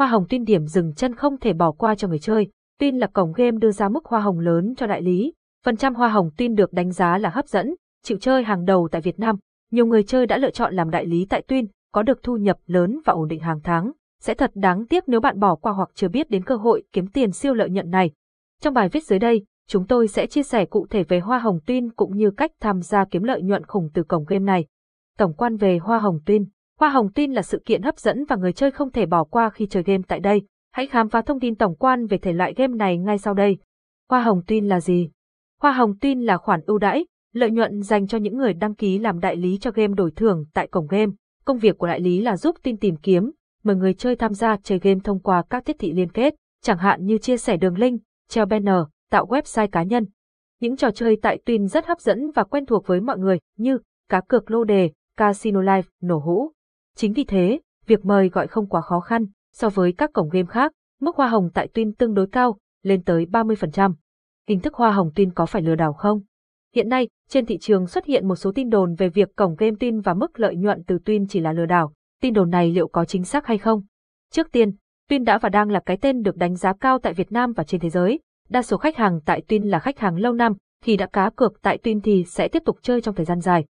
Hoa hồng tin điểm dừng chân không thể bỏ qua cho người chơi. Tuyên là cổng game đưa ra mức hoa hồng lớn cho đại lý. Phần trăm hoa hồng Tuyên được đánh giá là hấp dẫn, chịu chơi hàng đầu tại Việt Nam. Nhiều người chơi đã lựa chọn làm đại lý tại Tuyên, có được thu nhập lớn và ổn định hàng tháng. Sẽ thật đáng tiếc nếu bạn bỏ qua hoặc chưa biết đến cơ hội kiếm tiền siêu lợi nhuận này. Trong bài viết dưới đây, chúng tôi sẽ chia sẻ cụ thể về hoa hồng Tuyên cũng như cách tham gia kiếm lợi nhuận khủng từ cổng game này. Tổng quan về hoa hồng Tuyên Hoa hồng tin là sự kiện hấp dẫn và người chơi không thể bỏ qua khi chơi game tại đây. Hãy khám phá thông tin tổng quan về thể loại game này ngay sau đây. Hoa hồng tin là gì? Hoa hồng tin là khoản ưu đãi, lợi nhuận dành cho những người đăng ký làm đại lý cho game đổi thưởng tại cổng game. Công việc của đại lý là giúp tin tìm kiếm, mời người chơi tham gia chơi game thông qua các thiết thị liên kết, chẳng hạn như chia sẻ đường link, treo banner, tạo website cá nhân. Những trò chơi tại Twin rất hấp dẫn và quen thuộc với mọi người như cá cược lô đề, casino live, nổ hũ. Chính vì thế, việc mời gọi không quá khó khăn, so với các cổng game khác, mức hoa hồng tại Twin tương đối cao, lên tới 30%. Hình thức hoa hồng Twin có phải lừa đảo không? Hiện nay, trên thị trường xuất hiện một số tin đồn về việc cổng game Twin và mức lợi nhuận từ Twin chỉ là lừa đảo. Tin đồn này liệu có chính xác hay không? Trước tiên, Twin đã và đang là cái tên được đánh giá cao tại Việt Nam và trên thế giới. Đa số khách hàng tại Twin là khách hàng lâu năm, thì đã cá cược tại Twin thì sẽ tiếp tục chơi trong thời gian dài.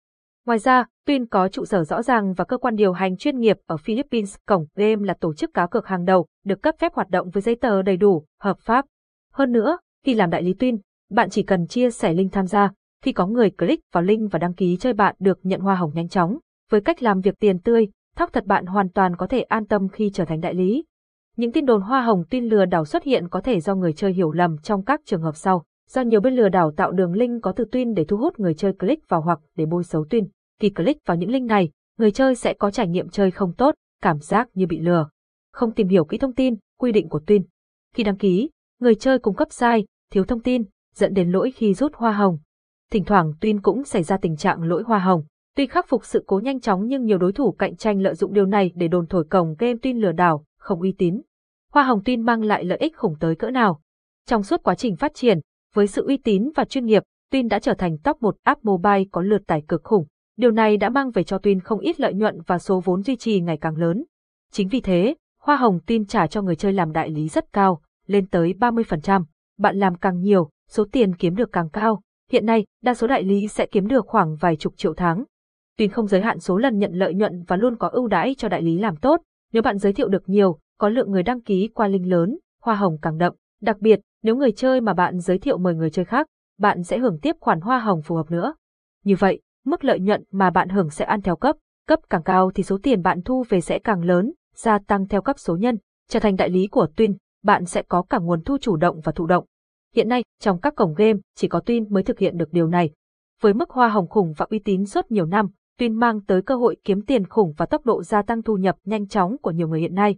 Ngoài ra, Twin có trụ sở rõ ràng và cơ quan điều hành chuyên nghiệp ở Philippines. Cổng Game là tổ chức cá cược hàng đầu, được cấp phép hoạt động với giấy tờ đầy đủ, hợp pháp. Hơn nữa, khi làm đại lý Twin, bạn chỉ cần chia sẻ link tham gia. Khi có người click vào link và đăng ký chơi bạn được nhận hoa hồng nhanh chóng. Với cách làm việc tiền tươi, thóc thật bạn hoàn toàn có thể an tâm khi trở thành đại lý. Những tin đồn hoa hồng tin lừa đảo xuất hiện có thể do người chơi hiểu lầm trong các trường hợp sau. Do nhiều bên lừa đảo tạo đường link có từ tuyên để thu hút người chơi click vào hoặc để bôi xấu tuyên khi click vào những link này, người chơi sẽ có trải nghiệm chơi không tốt, cảm giác như bị lừa. Không tìm hiểu kỹ thông tin, quy định của Twin. Khi đăng ký, người chơi cung cấp sai, thiếu thông tin, dẫn đến lỗi khi rút hoa hồng. Thỉnh thoảng Twin cũng xảy ra tình trạng lỗi hoa hồng. Tuy khắc phục sự cố nhanh chóng nhưng nhiều đối thủ cạnh tranh lợi dụng điều này để đồn thổi cổng game Twin lừa đảo, không uy tín. Hoa hồng Twin mang lại lợi ích khủng tới cỡ nào? Trong suốt quá trình phát triển, với sự uy tín và chuyên nghiệp, Twin đã trở thành top một app mobile có lượt tải cực khủng. Điều này đã mang về cho Tuyên không ít lợi nhuận và số vốn duy trì ngày càng lớn. Chính vì thế, hoa hồng tin trả cho người chơi làm đại lý rất cao, lên tới 30%. Bạn làm càng nhiều, số tiền kiếm được càng cao. Hiện nay, đa số đại lý sẽ kiếm được khoảng vài chục triệu tháng. Tuyên không giới hạn số lần nhận lợi nhuận và luôn có ưu đãi cho đại lý làm tốt. Nếu bạn giới thiệu được nhiều, có lượng người đăng ký qua link lớn, hoa hồng càng đậm. Đặc biệt, nếu người chơi mà bạn giới thiệu mời người chơi khác, bạn sẽ hưởng tiếp khoản hoa hồng phù hợp nữa. Như vậy, mức lợi nhuận mà bạn hưởng sẽ ăn theo cấp, cấp càng cao thì số tiền bạn thu về sẽ càng lớn, gia tăng theo cấp số nhân, trở thành đại lý của Twin, bạn sẽ có cả nguồn thu chủ động và thụ động. Hiện nay, trong các cổng game, chỉ có Twin mới thực hiện được điều này. Với mức hoa hồng khủng và uy tín suốt nhiều năm, Twin mang tới cơ hội kiếm tiền khủng và tốc độ gia tăng thu nhập nhanh chóng của nhiều người hiện nay.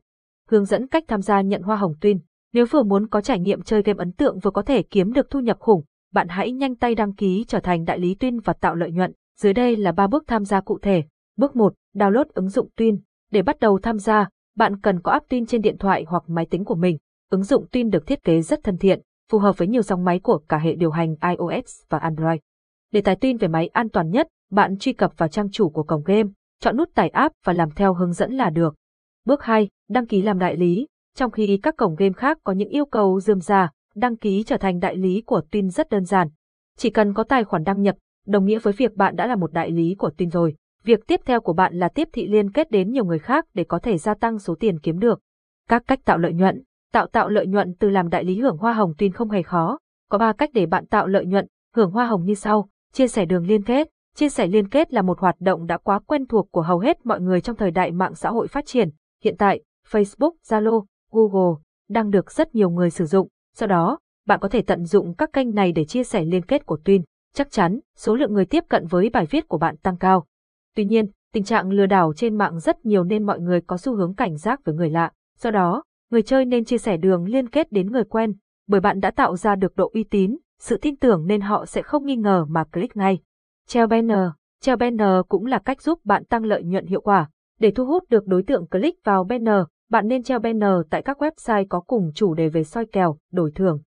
Hướng dẫn cách tham gia nhận hoa hồng Twin. Nếu vừa muốn có trải nghiệm chơi game ấn tượng vừa có thể kiếm được thu nhập khủng, bạn hãy nhanh tay đăng ký trở thành đại lý Twin và tạo lợi nhuận. Dưới đây là 3 bước tham gia cụ thể. Bước 1. Download ứng dụng Twin. Để bắt đầu tham gia, bạn cần có app Twin trên điện thoại hoặc máy tính của mình. Ứng dụng Twin được thiết kế rất thân thiện, phù hợp với nhiều dòng máy của cả hệ điều hành iOS và Android. Để tải Twin về máy an toàn nhất, bạn truy cập vào trang chủ của cổng game, chọn nút tải app và làm theo hướng dẫn là được. Bước 2. Đăng ký làm đại lý. Trong khi các cổng game khác có những yêu cầu dườm già, đăng ký trở thành đại lý của Twin rất đơn giản. Chỉ cần có tài khoản đăng nhập, đồng nghĩa với việc bạn đã là một đại lý của tin rồi. Việc tiếp theo của bạn là tiếp thị liên kết đến nhiều người khác để có thể gia tăng số tiền kiếm được. Các cách tạo lợi nhuận Tạo tạo lợi nhuận từ làm đại lý hưởng hoa hồng tin không hề khó. Có 3 cách để bạn tạo lợi nhuận, hưởng hoa hồng như sau. Chia sẻ đường liên kết. Chia sẻ liên kết là một hoạt động đã quá quen thuộc của hầu hết mọi người trong thời đại mạng xã hội phát triển. Hiện tại, Facebook, Zalo, Google đang được rất nhiều người sử dụng. Sau đó, bạn có thể tận dụng các kênh này để chia sẻ liên kết của Twin chắc chắn số lượng người tiếp cận với bài viết của bạn tăng cao. Tuy nhiên, tình trạng lừa đảo trên mạng rất nhiều nên mọi người có xu hướng cảnh giác với người lạ. Do đó, người chơi nên chia sẻ đường liên kết đến người quen, bởi bạn đã tạo ra được độ uy tín, sự tin tưởng nên họ sẽ không nghi ngờ mà click ngay. Treo banner Treo banner cũng là cách giúp bạn tăng lợi nhuận hiệu quả. Để thu hút được đối tượng click vào banner, bạn nên treo banner tại các website có cùng chủ đề về soi kèo, đổi thưởng.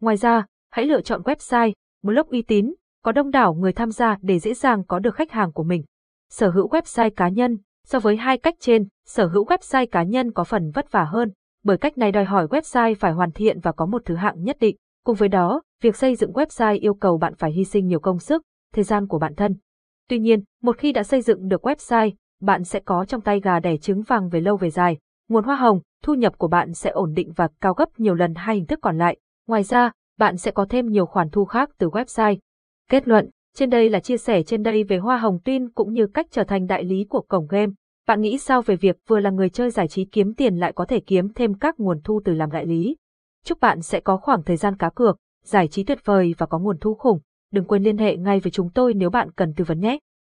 Ngoài ra, hãy lựa chọn website, blog uy tín, có đông đảo người tham gia để dễ dàng có được khách hàng của mình. Sở hữu website cá nhân, so với hai cách trên, sở hữu website cá nhân có phần vất vả hơn, bởi cách này đòi hỏi website phải hoàn thiện và có một thứ hạng nhất định. Cùng với đó, việc xây dựng website yêu cầu bạn phải hy sinh nhiều công sức, thời gian của bản thân. Tuy nhiên, một khi đã xây dựng được website, bạn sẽ có trong tay gà đẻ trứng vàng về lâu về dài. Nguồn hoa hồng, thu nhập của bạn sẽ ổn định và cao gấp nhiều lần hai hình thức còn lại. Ngoài ra, bạn sẽ có thêm nhiều khoản thu khác từ website. Kết luận, trên đây là chia sẻ trên đây về hoa hồng tin cũng như cách trở thành đại lý của cổng game. Bạn nghĩ sao về việc vừa là người chơi giải trí kiếm tiền lại có thể kiếm thêm các nguồn thu từ làm đại lý? Chúc bạn sẽ có khoảng thời gian cá cược, giải trí tuyệt vời và có nguồn thu khủng. Đừng quên liên hệ ngay với chúng tôi nếu bạn cần tư vấn nhé.